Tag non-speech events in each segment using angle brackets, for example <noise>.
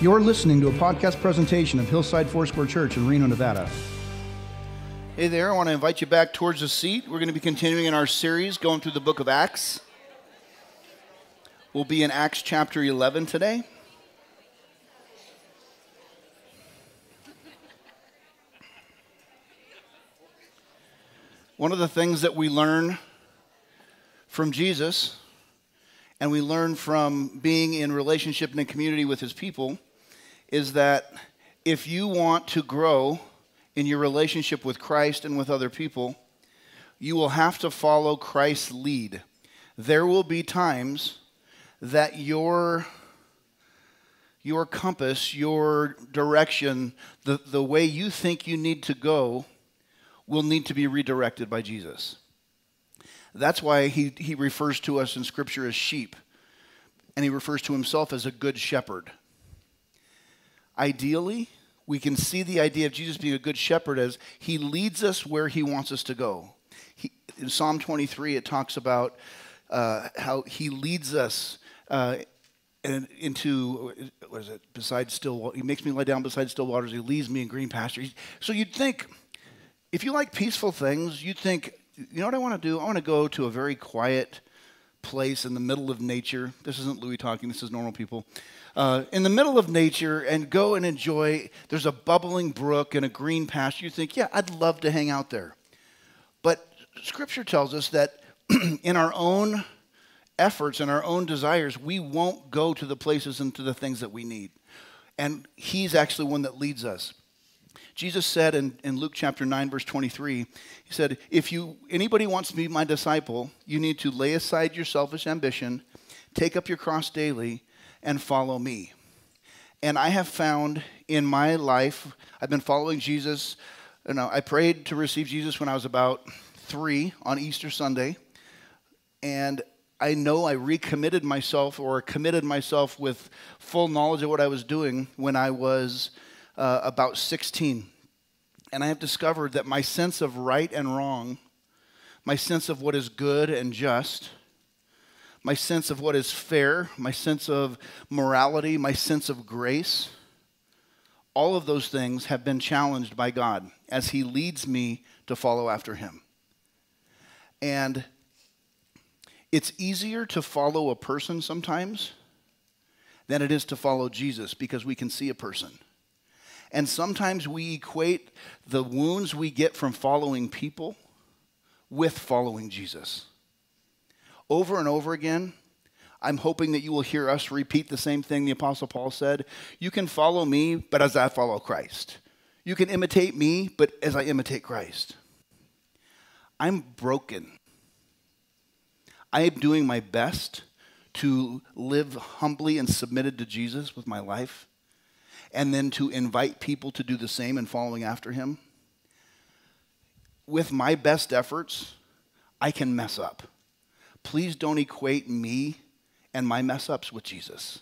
You're listening to a podcast presentation of Hillside Foursquare Church in Reno, Nevada. Hey there, I want to invite you back towards the seat. We're going to be continuing in our series going through the book of Acts. We'll be in Acts chapter 11 today. One of the things that we learn from Jesus and we learn from being in relationship and in community with his people is that if you want to grow in your relationship with Christ and with other people, you will have to follow Christ's lead. There will be times that your your compass, your direction, the, the way you think you need to go will need to be redirected by Jesus. That's why he, he refers to us in Scripture as sheep, and he refers to himself as a good shepherd. Ideally, we can see the idea of Jesus being a good shepherd as he leads us where he wants us to go. He, in Psalm 23, it talks about uh, how he leads us uh, into what is it? Beside still, he makes me lie down beside still waters. He leads me in green pastures. So you'd think if you like peaceful things, you'd think, you know what I want to do? I want to go to a very quiet place in the middle of nature. This isn't Louie talking, this is normal people. Uh, in the middle of nature and go and enjoy. There's a bubbling brook and a green pasture. You think, yeah, I'd love to hang out there. But scripture tells us that <clears throat> in our own efforts and our own desires, we won't go to the places and to the things that we need. And He's actually one that leads us. Jesus said in, in Luke chapter 9, verse 23, He said, If you anybody wants to be my disciple, you need to lay aside your selfish ambition, take up your cross daily, and follow me. And I have found in my life, I've been following Jesus. You know, I prayed to receive Jesus when I was about three on Easter Sunday. And I know I recommitted myself or committed myself with full knowledge of what I was doing when I was uh, about 16. And I have discovered that my sense of right and wrong, my sense of what is good and just, my sense of what is fair, my sense of morality, my sense of grace, all of those things have been challenged by God as He leads me to follow after Him. And it's easier to follow a person sometimes than it is to follow Jesus because we can see a person. And sometimes we equate the wounds we get from following people with following Jesus. Over and over again, I'm hoping that you will hear us repeat the same thing the Apostle Paul said. You can follow me, but as I follow Christ. You can imitate me, but as I imitate Christ. I'm broken. I am doing my best to live humbly and submitted to Jesus with my life and then to invite people to do the same and following after him, with my best efforts, I can mess up. Please don't equate me and my mess ups with Jesus.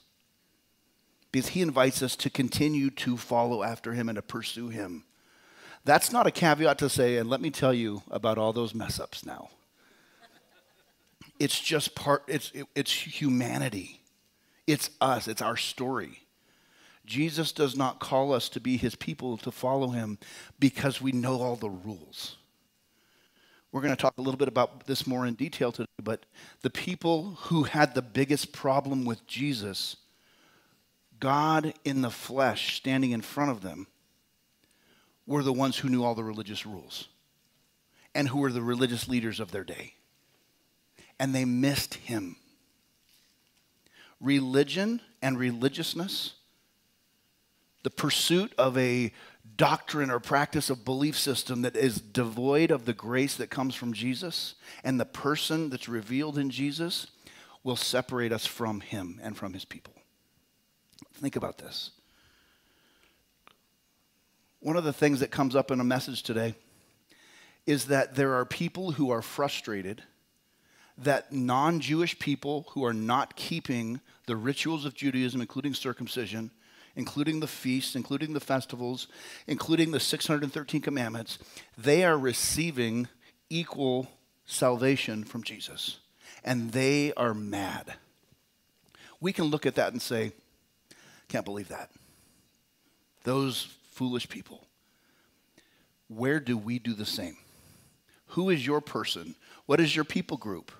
Because he invites us to continue to follow after him and to pursue him. That's not a caveat to say, and let me tell you about all those mess ups now. It's just part, it's, it, it's humanity. It's us, it's our story. Jesus does not call us to be his people to follow him because we know all the rules. We're going to talk a little bit about this more in detail today, but the people who had the biggest problem with Jesus, God in the flesh standing in front of them, were the ones who knew all the religious rules and who were the religious leaders of their day. And they missed him. Religion and religiousness the pursuit of a doctrine or practice of belief system that is devoid of the grace that comes from Jesus and the person that's revealed in Jesus will separate us from him and from his people. Think about this. One of the things that comes up in a message today is that there are people who are frustrated that non Jewish people who are not keeping the rituals of Judaism, including circumcision, including the feasts, including the festivals, including the 613 commandments, they are receiving equal salvation from Jesus. And they are mad. We can look at that and say, can't believe that. those foolish people. Where do we do the same? Who is your person? What is your people group?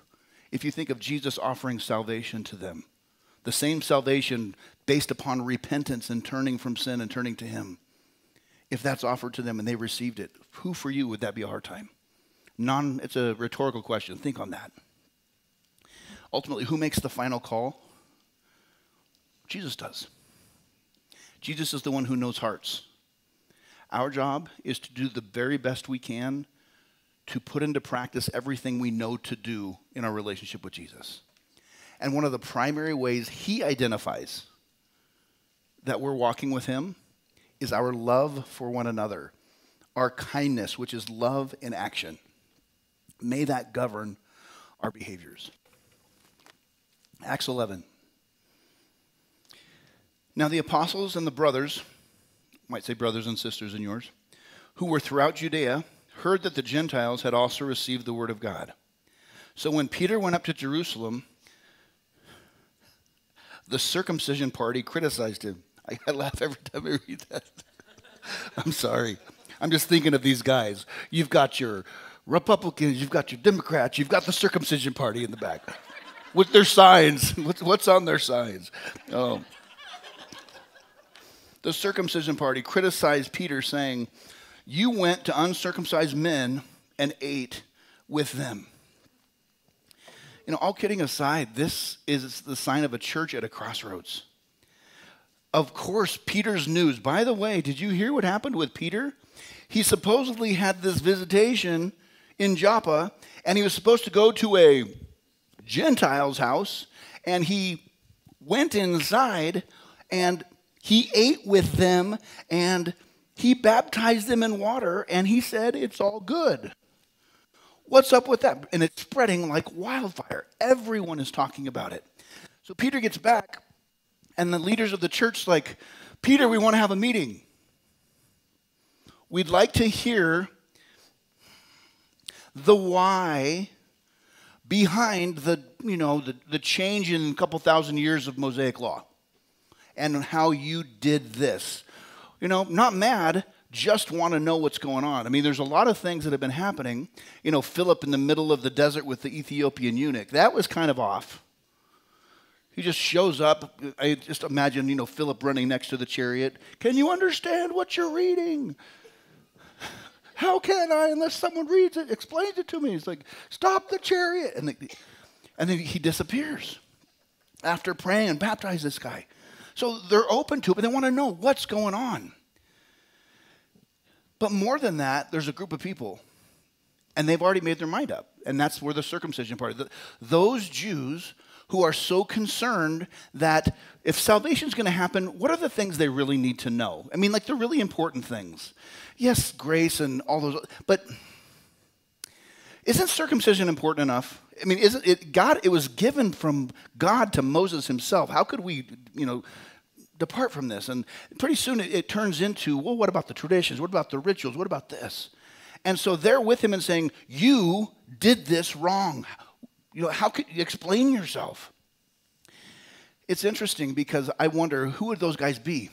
If you think of Jesus offering salvation to them, the same salvation based upon repentance and turning from sin and turning to Him, if that's offered to them and they received it, who for you would that be a hard time? Non, it's a rhetorical question. Think on that. Ultimately, who makes the final call? Jesus does. Jesus is the one who knows hearts. Our job is to do the very best we can to put into practice everything we know to do in our relationship with Jesus. And one of the primary ways he identifies that we're walking with him is our love for one another, our kindness, which is love in action. May that govern our behaviors. Acts 11. Now, the apostles and the brothers, might say brothers and sisters in yours, who were throughout Judea, heard that the Gentiles had also received the word of God. So when Peter went up to Jerusalem, the circumcision party criticized him. I, I laugh every time I read that. <laughs> I'm sorry. I'm just thinking of these guys. You've got your Republicans, you've got your Democrats, you've got the circumcision party in the back with their signs. <laughs> What's on their signs? Oh. The circumcision party criticized Peter, saying, You went to uncircumcised men and ate with them. You know, all kidding aside, this is the sign of a church at a crossroads. Of course, Peter's news. By the way, did you hear what happened with Peter? He supposedly had this visitation in Joppa, and he was supposed to go to a Gentile's house, and he went inside and he ate with them and he baptized them in water, and he said, It's all good. What's up with that? And it's spreading like wildfire. Everyone is talking about it. So Peter gets back, and the leaders of the church like, Peter, we want to have a meeting. We'd like to hear the why behind the, you know, the, the change in a couple thousand years of Mosaic law and how you did this. You know, not mad, just want to know what's going on. I mean, there's a lot of things that have been happening. You know, Philip in the middle of the desert with the Ethiopian eunuch, that was kind of off. He just shows up. I just imagine, you know, Philip running next to the chariot. Can you understand what you're reading? How can I unless someone reads it, explains it to me? He's like, stop the chariot. And, the, and then he disappears after praying and baptize this guy. So they're open to it, but they want to know what's going on. But more than that, there's a group of people, and they've already made their mind up. And that's where the circumcision part. Those Jews who are so concerned that if salvation is going to happen, what are the things they really need to know? I mean, like the really important things yes, grace and all those, but isn't circumcision important enough? I mean, isn't it God? It was given from God to Moses himself. How could we, you know, depart from this? And pretty soon it, it turns into, well, what about the traditions? What about the rituals? What about this? And so they're with him and saying, you did this wrong. You know, how could you explain yourself? It's interesting because I wonder who would those guys be?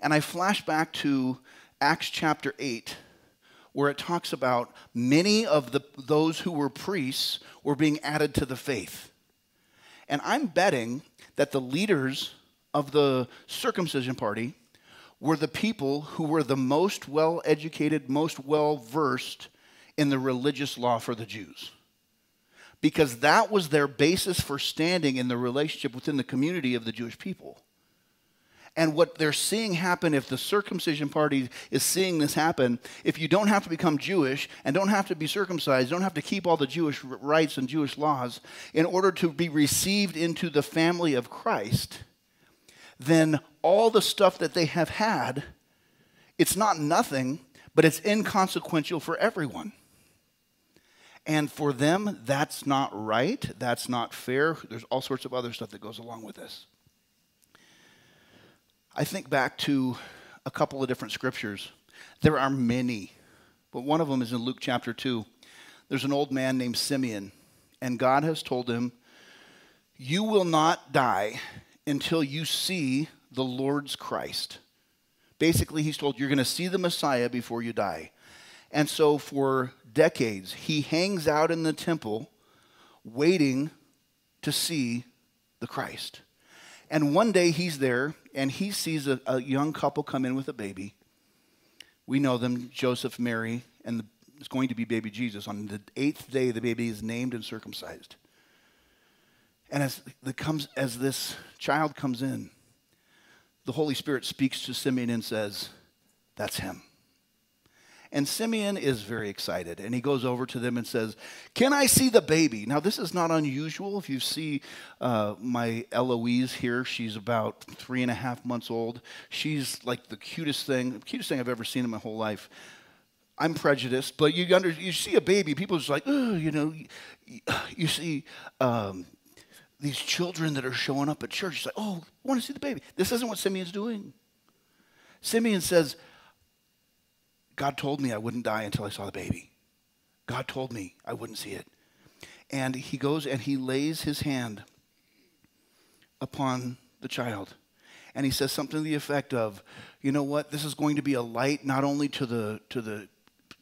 And I flash back to Acts chapter 8, where it talks about many of the, those who were priests were being added to the faith. And I'm betting that the leaders of the circumcision party were the people who were the most well educated, most well versed in the religious law for the Jews. Because that was their basis for standing in the relationship within the community of the Jewish people. And what they're seeing happen if the circumcision party is seeing this happen if you don't have to become jewish and don't have to be circumcised don't have to keep all the jewish rites and jewish laws in order to be received into the family of christ then all the stuff that they have had it's not nothing but it's inconsequential for everyone and for them that's not right that's not fair there's all sorts of other stuff that goes along with this I think back to a couple of different scriptures. There are many, but one of them is in Luke chapter 2. There's an old man named Simeon, and God has told him, You will not die until you see the Lord's Christ. Basically, he's told, You're going to see the Messiah before you die. And so, for decades, he hangs out in the temple waiting to see the Christ. And one day he's there and he sees a, a young couple come in with a baby. We know them, Joseph, Mary, and the, it's going to be baby Jesus. On the eighth day, the baby is named and circumcised. And as, the comes, as this child comes in, the Holy Spirit speaks to Simeon and says, That's him. And Simeon is very excited, and he goes over to them and says, Can I see the baby? Now, this is not unusual. If you see uh, my Eloise here, she's about three and a half months old. She's like the cutest thing, cutest thing I've ever seen in my whole life. I'm prejudiced, but you, under, you see a baby, people are just like, you know, you, you see um, these children that are showing up at church. It's like, oh, I want to see the baby. This isn't what Simeon's doing. Simeon says, God told me I wouldn't die until I saw the baby. God told me I wouldn't see it. And he goes and he lays his hand upon the child. And he says something to the effect of, you know what, this is going to be a light not only to the, to the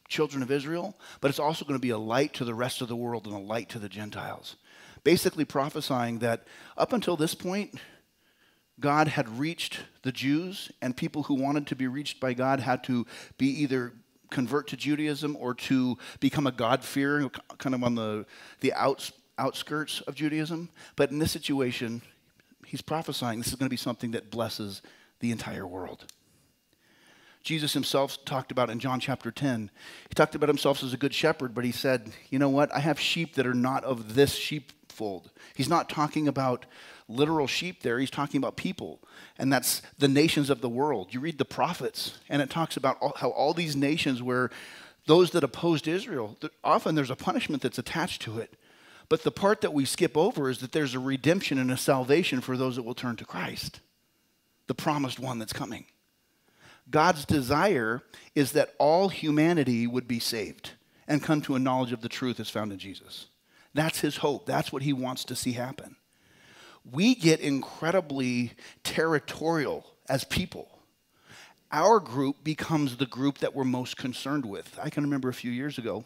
children of Israel, but it's also going to be a light to the rest of the world and a light to the Gentiles. Basically prophesying that up until this point, God had reached the Jews, and people who wanted to be reached by God had to be either convert to Judaism or to become a God-fearer, kind of on the, the outs, outskirts of Judaism. But in this situation, he's prophesying this is going to be something that blesses the entire world. Jesus himself talked about in John chapter 10. He talked about himself as a good shepherd, but he said, You know what? I have sheep that are not of this sheepfold. He's not talking about literal sheep there. He's talking about people, and that's the nations of the world. You read the prophets, and it talks about all, how all these nations were those that opposed Israel. Often there's a punishment that's attached to it. But the part that we skip over is that there's a redemption and a salvation for those that will turn to Christ, the promised one that's coming. God's desire is that all humanity would be saved and come to a knowledge of the truth as found in Jesus. That's his hope. That's what he wants to see happen we get incredibly territorial as people. Our group becomes the group that we're most concerned with. I can remember a few years ago,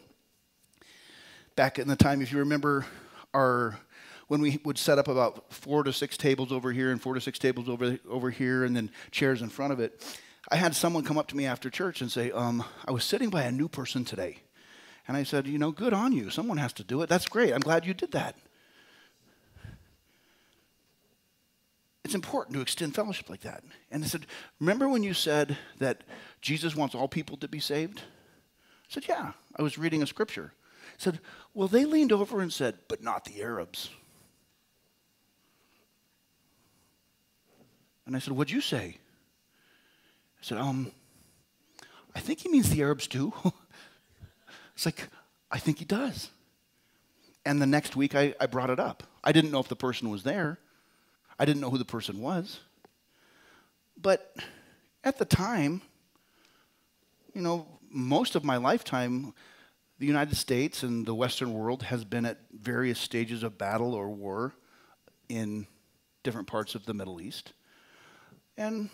back in the time, if you remember our when we would set up about four to six tables over here and four to six tables over, over here and then chairs in front of it, I had someone come up to me after church and say, um, I was sitting by a new person today. And I said, You know, good on you. Someone has to do it. That's great. I'm glad you did that. It's important to extend fellowship like that. And I said, Remember when you said that Jesus wants all people to be saved? I said, Yeah. I was reading a scripture. I said, Well, they leaned over and said, But not the Arabs. And I said, What'd you say? I said, Um, I think he means the Arabs too. <laughs> it's like, I think he does. And the next week I, I brought it up. I didn't know if the person was there. I didn't know who the person was. But at the time, you know, most of my lifetime, the United States and the Western world has been at various stages of battle or war in different parts of the Middle East. And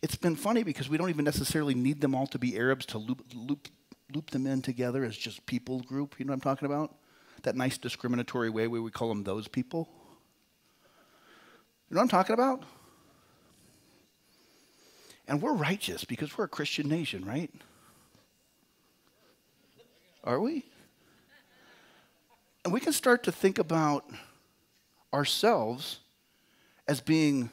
it's been funny because we don't even necessarily need them all to be Arabs to loop, loop, loop them in together as just people group. You know what I'm talking about? That nice discriminatory way where we call them those people. You know what I'm talking about? And we're righteous because we're a Christian nation, right? Are we? And we can start to think about ourselves as being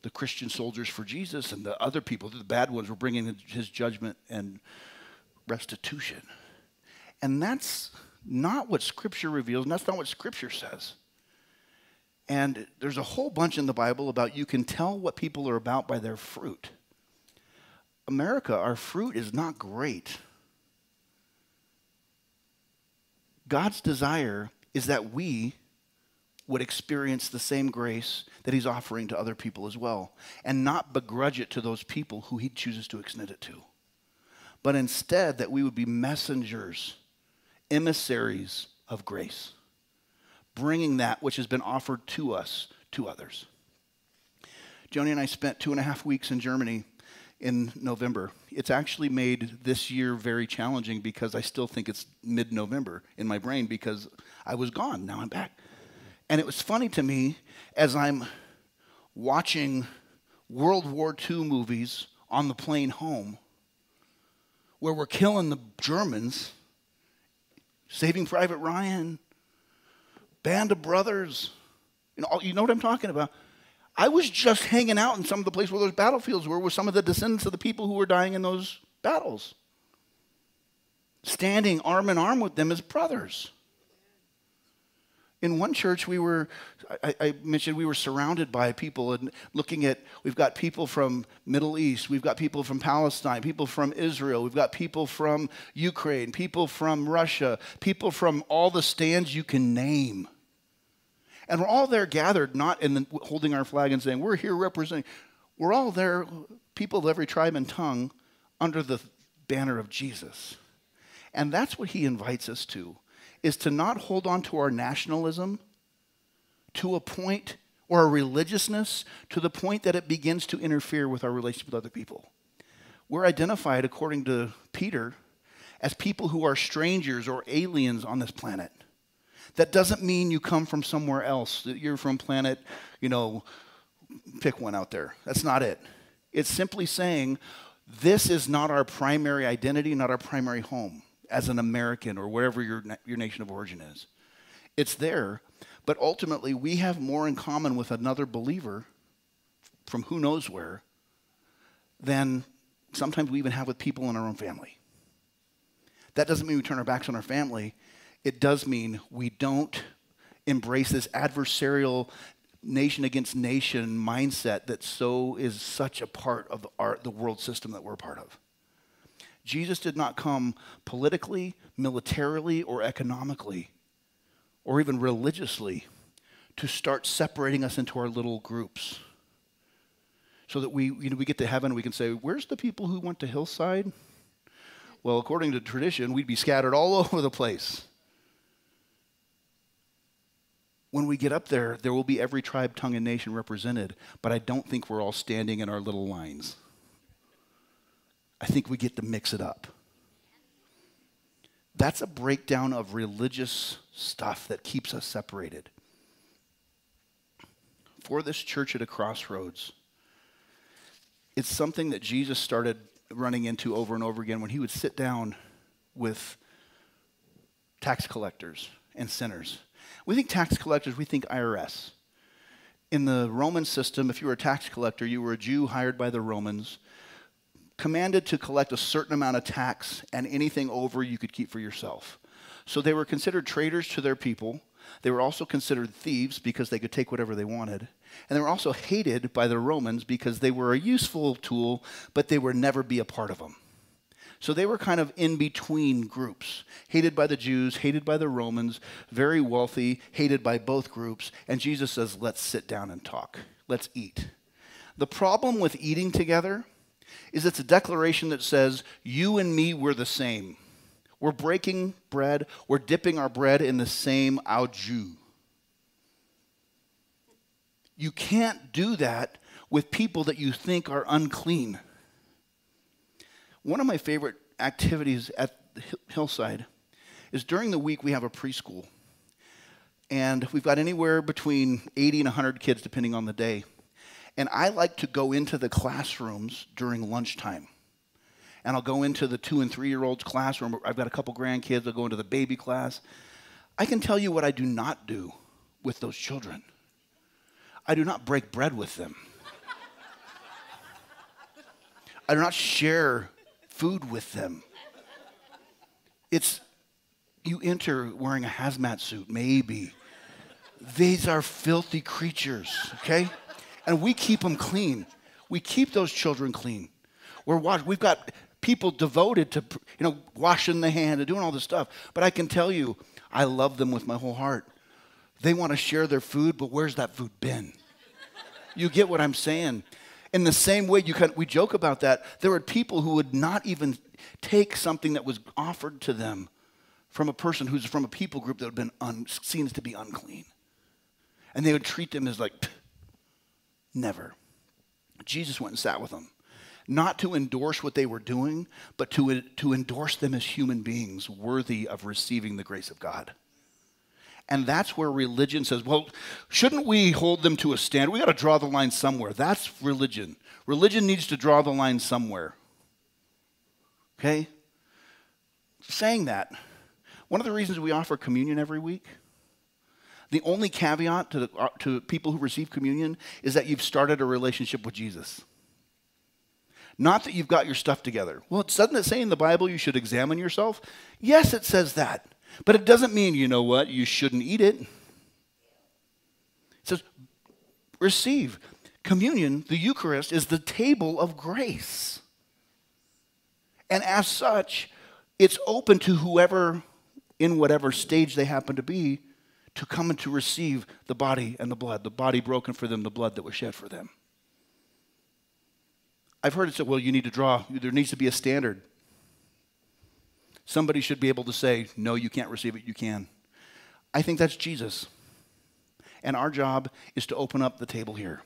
the Christian soldiers for Jesus, and the other people, the bad ones, were bringing his judgment and restitution. And that's not what Scripture reveals, and that's not what Scripture says. And there's a whole bunch in the Bible about you can tell what people are about by their fruit. America, our fruit is not great. God's desire is that we would experience the same grace that he's offering to other people as well, and not begrudge it to those people who he chooses to extend it to. But instead, that we would be messengers, emissaries of grace bringing that which has been offered to us to others. Joni and I spent two and a half weeks in Germany in November. It's actually made this year very challenging because I still think it's mid November in my brain because I was gone. Now I'm back. And it was funny to me as I'm watching World War II movies on the plane home where we're killing the Germans, Saving Private Ryan, Band of Brothers. You know, you know what I'm talking about? I was just hanging out in some of the places where those battlefields were with some of the descendants of the people who were dying in those battles, standing arm in arm with them as brothers. In one church, we were, I, I, mentioned we were surrounded by people and looking at, we've got people from Middle East, we've got people from Palestine, people from Israel, we've got people from Ukraine, people from Russia, people from all the stands you can name. And we're all there gathered, not in the, holding our flag and saying, we're here representing. We're all there, people of every tribe and tongue, under the banner of Jesus. And that's what he invites us to is to not hold on to our nationalism to a point or a religiousness to the point that it begins to interfere with our relationship with other people. We're identified, according to Peter, as people who are strangers or aliens on this planet. That doesn't mean you come from somewhere else, that you're from planet, you know, pick one out there. That's not it. It's simply saying this is not our primary identity, not our primary home as an American or wherever your, your nation of origin is. It's there, but ultimately we have more in common with another believer from who knows where than sometimes we even have with people in our own family. That doesn't mean we turn our backs on our family. It does mean we don't embrace this adversarial nation against nation mindset that so is such a part of our, the world system that we're part of. Jesus did not come politically, militarily, or economically, or even religiously to start separating us into our little groups. So that we, you know, we get to heaven, we can say, Where's the people who went to Hillside? Well, according to tradition, we'd be scattered all <laughs> over the place. When we get up there, there will be every tribe, tongue, and nation represented, but I don't think we're all standing in our little lines. I think we get to mix it up. That's a breakdown of religious stuff that keeps us separated. For this church at a crossroads, it's something that Jesus started running into over and over again when he would sit down with tax collectors and sinners. We think tax collectors, we think IRS. In the Roman system, if you were a tax collector, you were a Jew hired by the Romans commanded to collect a certain amount of tax, and anything over you could keep for yourself. So they were considered traitors to their people. They were also considered thieves because they could take whatever they wanted. And they were also hated by the Romans because they were a useful tool, but they would never be a part of them. So they were kind of in between groups, hated by the Jews, hated by the Romans, very wealthy, hated by both groups. And Jesus says, let's sit down and talk. Let's eat. The problem with eating together is it's a declaration that says, You and me, we're the same. We're breaking bread, we're dipping our bread in the same au jus. You can't do that with people that you think are unclean. One of my favorite activities at Hillside is during the week we have a preschool. And we've got anywhere between 80 and 100 kids, depending on the day. And I like to go into the classrooms during lunchtime. And I'll go into the two and three year olds' classroom. I've got a couple grandkids. I'll go into the baby class. I can tell you what I do not do with those children I do not break bread with them, <laughs> I do not share food with them. It's you enter wearing a hazmat suit, maybe. These are filthy creatures, okay? And we keep them clean. We keep those children clean. We're wash- we've got people devoted to you know washing the hand and doing all this stuff. But I can tell you, I love them with my whole heart. They want to share their food, but where's that food been? You get what I'm saying? In the same way, you can, we joke about that. There were people who would not even take something that was offered to them from a person who's from a people group that had been un, seen to be unclean, and they would treat them as like Never. Jesus went and sat with them. Not to endorse what they were doing, but to, to endorse them as human beings worthy of receiving the grace of God. And that's where religion says, well, shouldn't we hold them to a standard? We got to draw the line somewhere. That's religion. Religion needs to draw the line somewhere. Okay? Saying that, one of the reasons we offer communion every week, the only caveat to, the, uh, to people who receive communion is that you've started a relationship with Jesus. Not that you've got your stuff together. Well, doesn't it say in the Bible you should examine yourself? Yes, it says that. But it doesn't mean, you know what, you shouldn't eat it. It says, receive. Communion, the Eucharist, is the table of grace. And as such, it's open to whoever, in whatever stage they happen to be, to come and to receive the body and the blood, the body broken for them, the blood that was shed for them. I've heard it said, well, you need to draw, there needs to be a standard. Somebody should be able to say, no, you can't receive it, you can. I think that's Jesus. And our job is to open up the table here.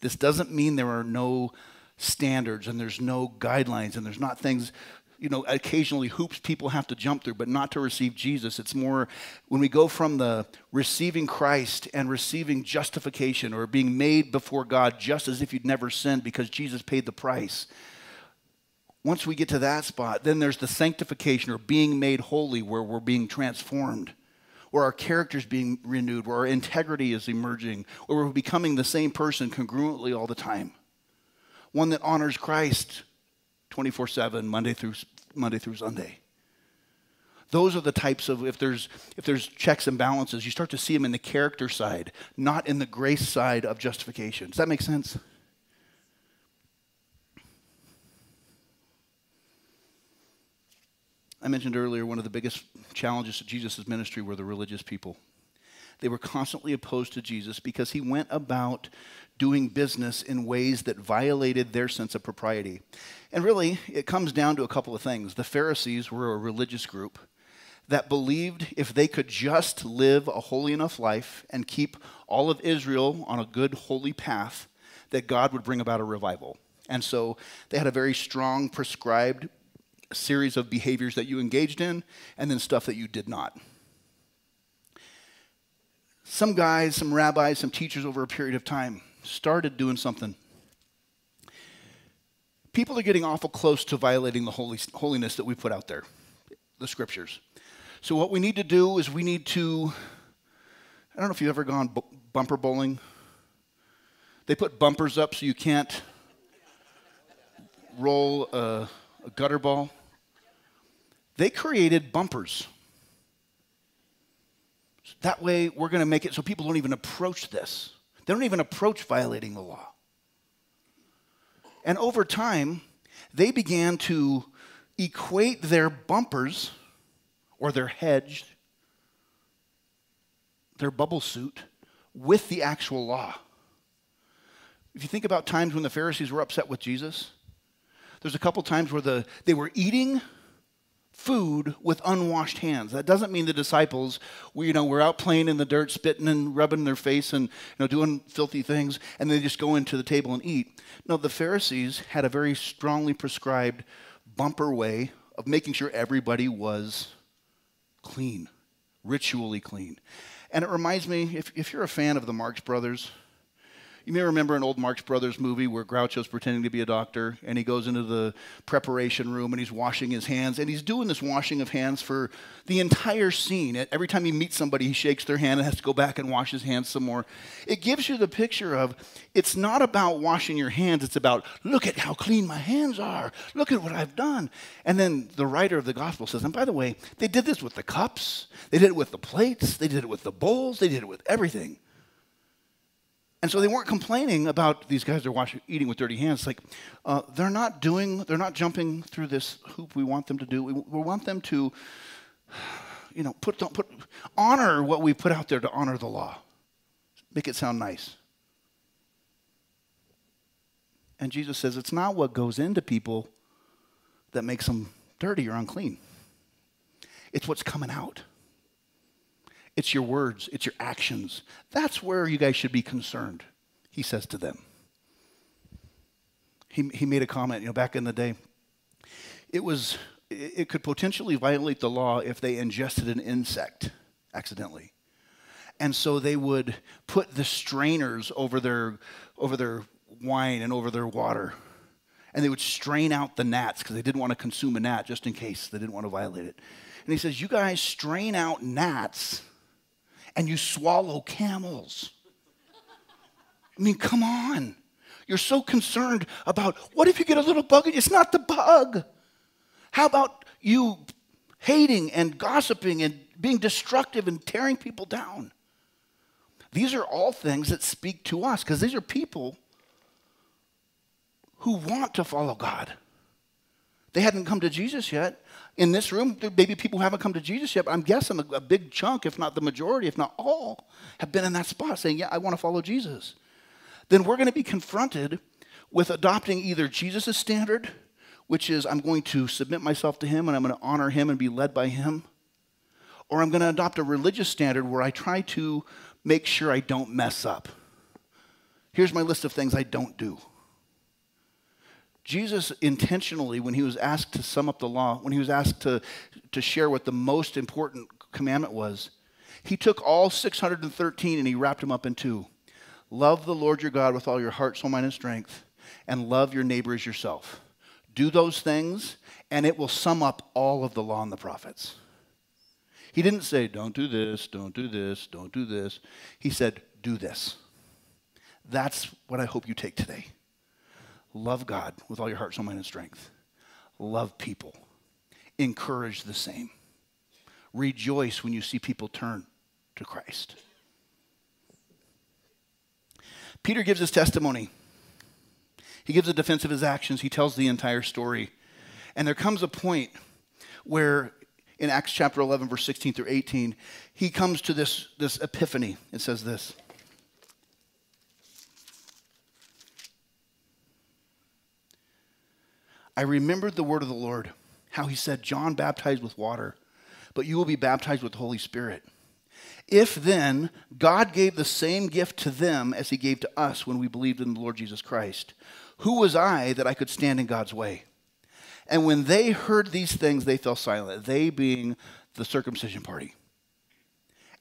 This doesn't mean there are no standards and there's no guidelines and there's not things you know, occasionally hoops people have to jump through, but not to receive Jesus. It's more when we go from the receiving Christ and receiving justification or being made before God just as if you'd never sinned because Jesus paid the price. Once we get to that spot, then there's the sanctification or being made holy where we're being transformed, where our character is being renewed, where our integrity is emerging, where we're becoming the same person congruently all the time. One that honors Christ 24 7, Monday through, Monday through Sunday. Those are the types of, if there's, if there's checks and balances, you start to see them in the character side, not in the grace side of justification. Does that make sense? I mentioned earlier one of the biggest challenges to Jesus' ministry were the religious people. They were constantly opposed to Jesus because he went about doing business in ways that violated their sense of propriety. And really, it comes down to a couple of things. The Pharisees were a religious group that believed if they could just live a holy enough life and keep all of Israel on a good, holy path, that God would bring about a revival. And so they had a very strong, prescribed series of behaviors that you engaged in, and then stuff that you did not some guys, some rabbis, some teachers over a period of time started doing something. People are getting awful close to violating the holy, holiness that we put out there, the scriptures. So, what we need to do is we need to, I don't know if you've ever gone bumper bowling. They put bumpers up so you can't roll a, a gutter ball. They created bumpers that way, we're going to make it so people don't even approach this. They don't even approach violating the law. And over time, they began to equate their bumpers or their hedge, their bubble suit, with the actual law. If you think about times when the Pharisees were upset with Jesus, there's a couple times where the, they were eating food with unwashed hands. That doesn't mean the disciples, we, you know, we're out playing in the dirt, spitting and rubbing their face and you know, doing filthy things, and they just go into the table and eat. No, the Pharisees had a very strongly prescribed bumper way of making sure everybody was clean, ritually clean. And it reminds me, if, if you're a fan of the Marx Brothers, you may remember an old Marx Brothers movie where Groucho's pretending to be a doctor and he goes into the preparation room and he's washing his hands and he's doing this washing of hands for the entire scene. Every time he meets somebody, he shakes their hand and has to go back and wash his hands some more. It gives you the picture of it's not about washing your hands, it's about look at how clean my hands are. Look at what I've done. And then the writer of the gospel says, and by the way, they did this with the cups, they did it with the plates, they did it with the bowls, they did it with everything. And so they weren't complaining about these guys are washing, eating with dirty hands. Like, uh, they're not doing, they're not jumping through this hoop we want them to do. We, we want them to, you know, put, put, honor what we put out there to honor the law. Make it sound nice. And Jesus says it's not what goes into people that makes them dirty or unclean, it's what's coming out. It's your words, it's your actions. That's where you guys should be concerned, he says to them. he, he made a comment, you know, back in the day. It was, it could potentially violate the law if they ingested an insect accidentally. And so they would put the strainers over their, over their wine and over their water. And they would strain out the gnats because they didn't want to consume a gnat just in case they didn't want to violate it. And he says, You guys strain out gnats and you swallow camels. I mean, come on. You're so concerned about what if you get a little bug it's not the bug? How about you hating and gossiping and being destructive and tearing people down? These are all things that speak to us because these are people who want to follow God. They hadn't come to Jesus yet. In this room, there may be people who haven't come to Jesus yet, I'm guessing a, a big chunk, if not the majority, if not all, have been in that spot saying, Yeah, I want to follow Jesus. Then we're going to be confronted with adopting either Jesus' standard, which is I'm going to submit myself to him and I'm going to honor him and be led by him, or I'm going to adopt a religious standard where I try to make sure I don't mess up. Here's my list of things I don't do. Jesus intentionally, when he was asked to sum up the law, when he was asked to, to share what the most important commandment was, he took all 613 and he wrapped them up in two. Love the Lord your God with all your heart, soul, mind, and strength, and love your neighbor as yourself. Do those things, and it will sum up all of the law and the prophets. He didn't say, don't do this, don't do this, don't do this. He said, do this. That's what I hope you take today. Love God with all your heart, soul, mind, and strength. Love people. Encourage the same. Rejoice when you see people turn to Christ. Peter gives his testimony. He gives a defense of his actions. He tells the entire story. And there comes a point where in Acts chapter 11, verse 16 through 18, he comes to this, this epiphany. It says this I remembered the word of the Lord, how he said, John baptized with water, but you will be baptized with the Holy Spirit. If then God gave the same gift to them as he gave to us when we believed in the Lord Jesus Christ, who was I that I could stand in God's way? And when they heard these things, they fell silent, they being the circumcision party.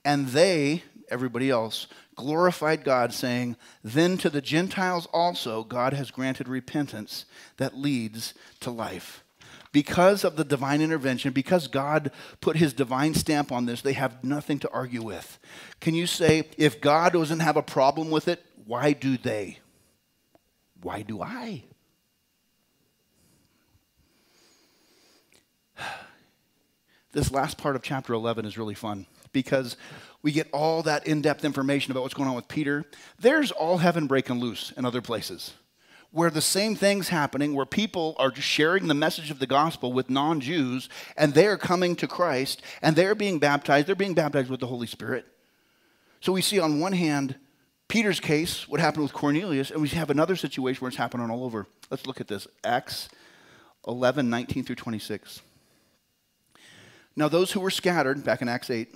And they, everybody else, glorified God, saying, Then to the Gentiles also God has granted repentance that leads to life. Because of the divine intervention, because God put his divine stamp on this, they have nothing to argue with. Can you say, if God doesn't have a problem with it, why do they? Why do I? <sighs> This last part of chapter 11 is really fun because we get all that in depth information about what's going on with Peter. There's all heaven breaking loose in other places where the same thing's happening, where people are sharing the message of the gospel with non Jews, and they're coming to Christ, and they're being baptized. They're being baptized with the Holy Spirit. So we see on one hand, Peter's case, what happened with Cornelius, and we have another situation where it's happening all over. Let's look at this Acts 11 19 through 26. Now, those who were scattered, back in Acts 8,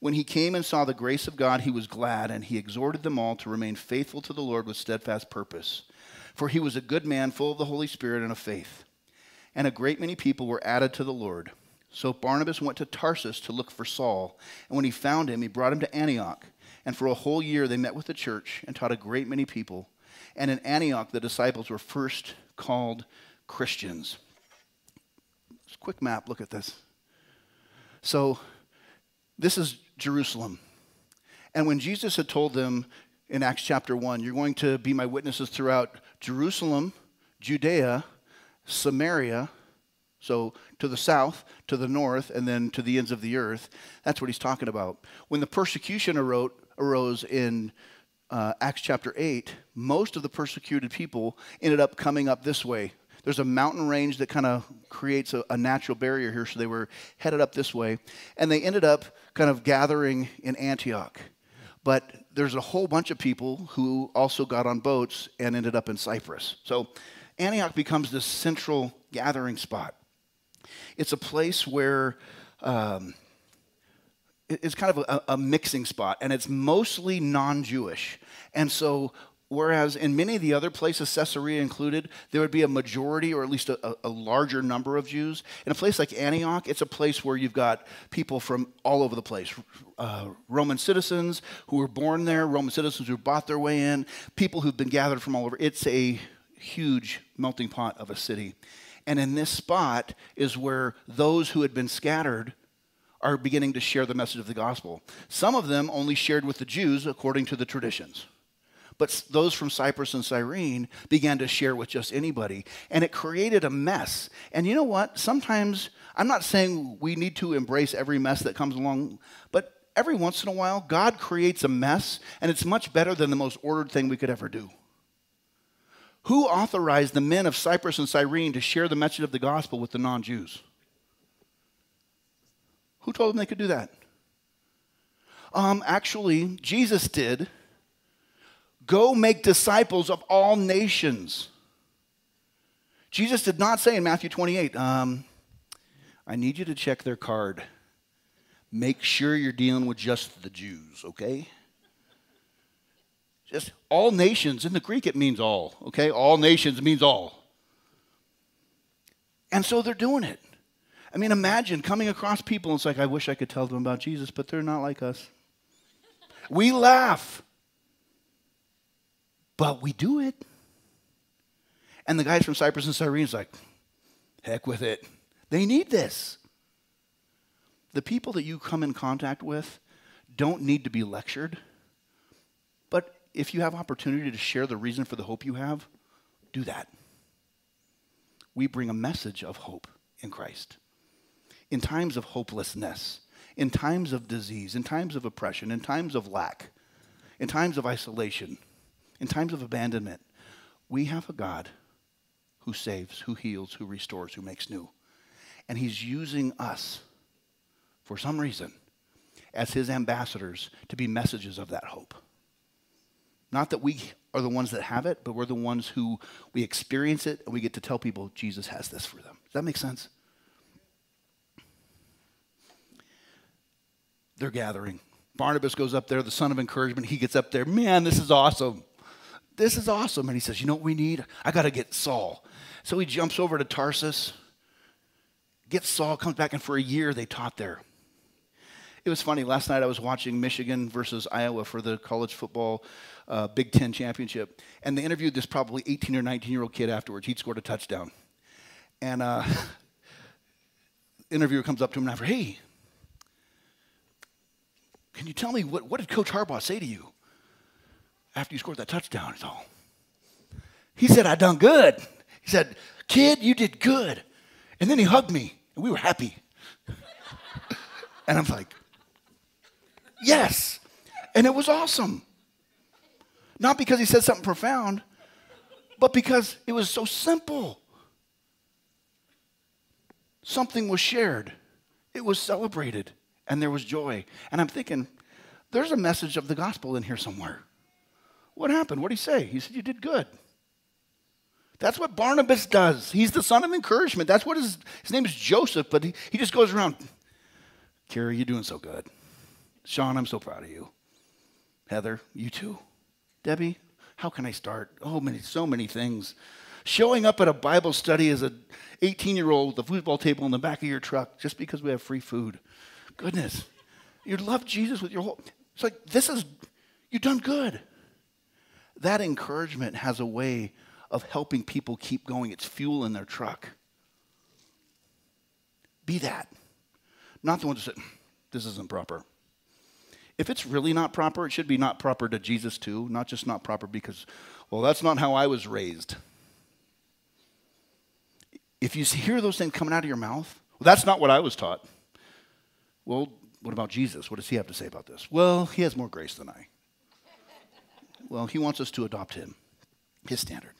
When he came and saw the grace of God, he was glad, and he exhorted them all to remain faithful to the Lord with steadfast purpose. For he was a good man, full of the Holy Spirit and of faith. And a great many people were added to the Lord. So Barnabas went to Tarsus to look for Saul, and when he found him, he brought him to Antioch. And for a whole year they met with the church and taught a great many people. And in Antioch, the disciples were first called Christians. Quick map, look at this. So, this is Jerusalem. And when Jesus had told them in Acts chapter 1, you're going to be my witnesses throughout Jerusalem, Judea, Samaria, so to the south, to the north, and then to the ends of the earth, that's what he's talking about. When the persecution arose in uh, Acts chapter 8, most of the persecuted people ended up coming up this way There's a mountain range that kind of creates a, a, natural barrier here, so they were headed up this way. And they ended up kind of gathering in Antioch. But there's a whole bunch of people who also got on boats and ended up in Cyprus. So Antioch becomes this central gathering spot. It's a place where um, it's kind of a, a mixing spot, and it's mostly non Jewish. And so Whereas in many of the other places, Caesarea included, there would be a majority or at least a, a, larger number of Jews. In a place like Antioch, it's a place where you've got people from all over the place uh, Roman citizens who were born there, Roman citizens who bought their way in, people who've been gathered from all over. It's a huge melting pot of a city. And in this spot is where those who had been scattered are beginning to share the message of the gospel. Some of them only shared with the Jews according to the traditions. But those from Cyprus and Cyrene began to share with just anybody. And it created a mess. And you know what? Sometimes, I'm not saying we need to embrace every mess that comes along, but every once in a while, God creates a mess, and it's much better than the most ordered thing we could ever do. Who authorized the men of Cyprus and Cyrene to share the message of the gospel with the non Jews? Who told them they could do that? Um, actually, Jesus did Go make disciples of all nations. Jesus did not say in Matthew 28, um, I need you to check their card. Make sure you're dealing with just the Jews, okay? Just all nations. In the Greek, it means all, okay? All nations means all. And so they're doing it. I mean, imagine coming across people and it's like, I wish I could tell them about Jesus, but they're not like us. We laugh but we do it. And the guys from Cyprus and Cyrene's like, heck with it. They need this. The people that you come in contact with don't need to be lectured. But if you have opportunity to share the reason for the hope you have, do that. We bring a message of hope in Christ. In times of hopelessness, in times of disease, in times of oppression, in times of lack, in times of isolation, in times of abandonment, we have a God who saves, who heals, who restores, who makes new. And he's using us for some reason as his ambassadors to be messages of that hope. Not that we are the ones that have it, but we're the ones who we experience it and we get to tell people Jesus has this for them. Does that make sense? They're gathering. Barnabas goes up there, the son of encouragement. He gets up there. Man, this is awesome this is awesome. And he says, You know what we need? I got to get Saul. So he jumps over to Tarsus, gets Saul, comes back, and for a year they taught there. It was funny. Last night I was watching Michigan versus Iowa for the college football uh, Big Ten championship, and they interviewed this probably 18 or 19 year old kid afterwards. He'd scored a touchdown. And uh, <laughs> interviewer comes up to him and after, hey, can you tell me what, what did Coach Harbaugh say to you? After you scored that touchdown. It's all. He said, I done good. He said, Kid, you did good. And then he hugged me, and we were happy. and I'm like, Yes. And it was awesome. Not because he said something profound, but because it was so simple. Something was shared, it was celebrated, and there was joy. And I'm thinking, there's a message of the gospel in here somewhere. What happened? What did he say? He said, You did good. That's what Barnabas does. He's the son of encouragement. That's what his, his name is Joseph, but he, he just goes around, Carrie, you're doing so good. Sean, I'm so proud of you. Heather, you too. Debbie, how can I start? Oh, many, so many things. Showing up at a Bible study as an 18 year old with a football table in the back of your truck just because we have free food. Goodness. You love Jesus with your whole. It's like, this is, you've done good that encouragement has a way of helping people keep going. It's fuel in their truck. Be that. Not the one to say, this isn't proper. If it's really not proper, it should be not proper to Jesus too, not just not proper because, well, that's not how I was raised. If you hear those things coming out of your mouth, well, that's not what I was taught. Well, what about Jesus? What does he have to say about this? Well, he has more grace than I. Well, he wants us to adopt him, his standard.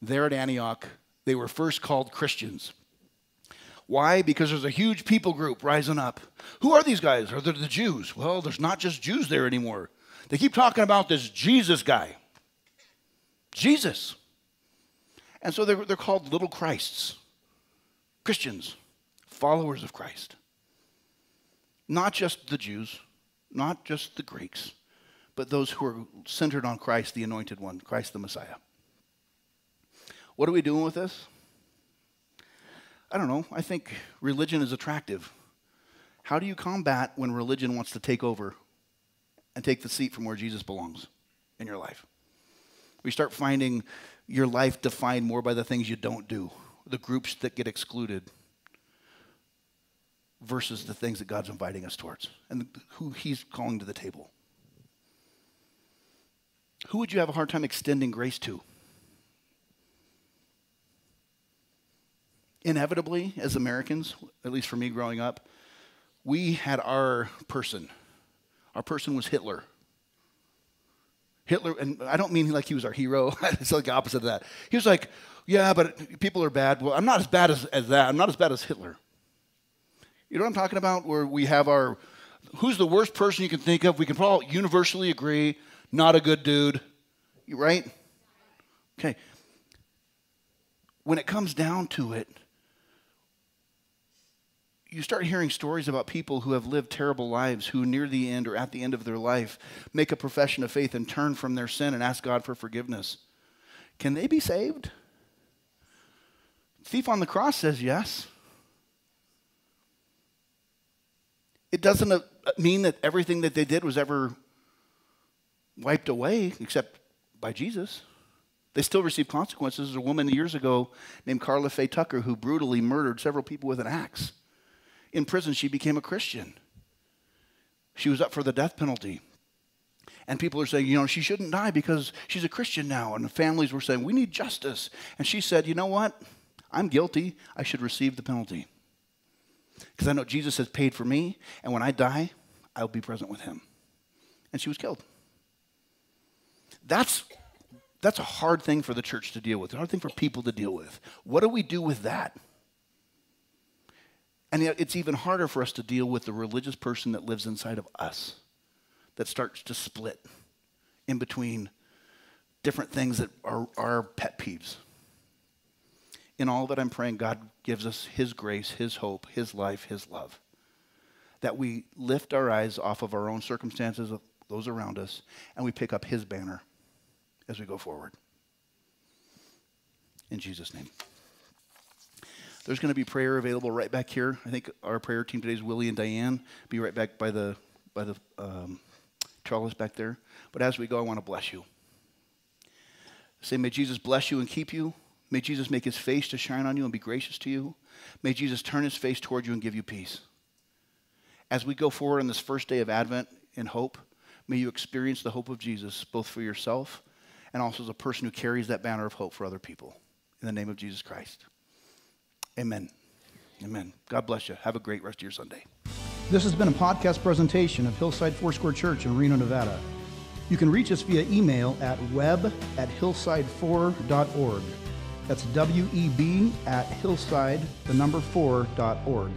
there at Antioch, they were first called Christians. Why? Because there's a huge people group rising up. Who are these guys? Are they the Jews? Well, there's not just Jews there anymore. They keep talking about this Jesus guy. Jesus. And so they're, they're called little Christs, Christians, followers of Christ. Not just the Jews, not just the Greeks, but those who are centered on Christ, the anointed one, Christ the Messiah. What are we doing with this? I don't know. I think religion is attractive. How do you combat when religion wants to take over and take the seat from where Jesus belongs in your life? We start finding your life defined more by the things you don't do, the groups that get excluded, versus the things that God's inviting us towards and who He's calling to the table. Who would you have a hard time extending grace to? Inevitably, as Americans, at least for me growing up, we had our person. Our person was Hitler. Hitler, and I don't mean like he was our hero. <laughs> it's like the opposite of that. He was like, yeah, but people are bad. Well, I'm not as bad as, as that. I'm not as bad as Hitler. You know what I'm talking about? Where we have our, who's the worst person you can think of? We can probably universally agree, not a good dude. Right? Okay. When it comes down to it, you start hearing stories about people who have lived terrible lives, who near the end or at the end of their life make a profession of faith and turn from their sin and ask God for forgiveness. Can they be saved? Thief on the cross says yes. It doesn't uh, mean that everything that they did was ever wiped away, except by Jesus. They still receive consequences. There's a woman years ago named Karla Faye Tucker who brutally murdered several people with an axe in prison, she became a Christian. She was up for the death penalty. And people are saying, you know, she shouldn't die because she's a Christian now. And the families were saying, we need justice. And she said, you know what? I'm guilty. I should receive the penalty. Because I know Jesus has paid for me. And when I die, I'll be present with him. And she was killed. That's, that's a hard thing for the church to deal with, a hard thing for people to deal with. What do we do with that? And yet, it's even harder for us to deal with the religious person that lives inside of us, that starts to split in between different things that are our pet peeves. In all that I'm praying, God gives us His grace, His hope, His life, His love. That we lift our eyes off of our own circumstances, of those around us, and we pick up His banner as we go forward. In Jesus' name. There's going to be prayer available right back here. I think our prayer team today is Willie and Diane. Be right back by the by the um, back there. But as we go, I want to bless you. Say, may Jesus bless you and keep you. May Jesus make his face to shine on you and be gracious to you. May Jesus turn his face toward you and give you peace. As we go forward on this first day of Advent in hope, may you experience the hope of Jesus both for yourself and also as a person who carries that banner of hope for other people. In the name of Jesus Christ. Amen. Amen. God bless you. Have a great rest of your Sunday. This has been a podcast presentation of Hillside Foursquare Church in Reno, Nevada. You can reach us via email at web at hillside4.org. That's W E B at hillside, the number 4.org.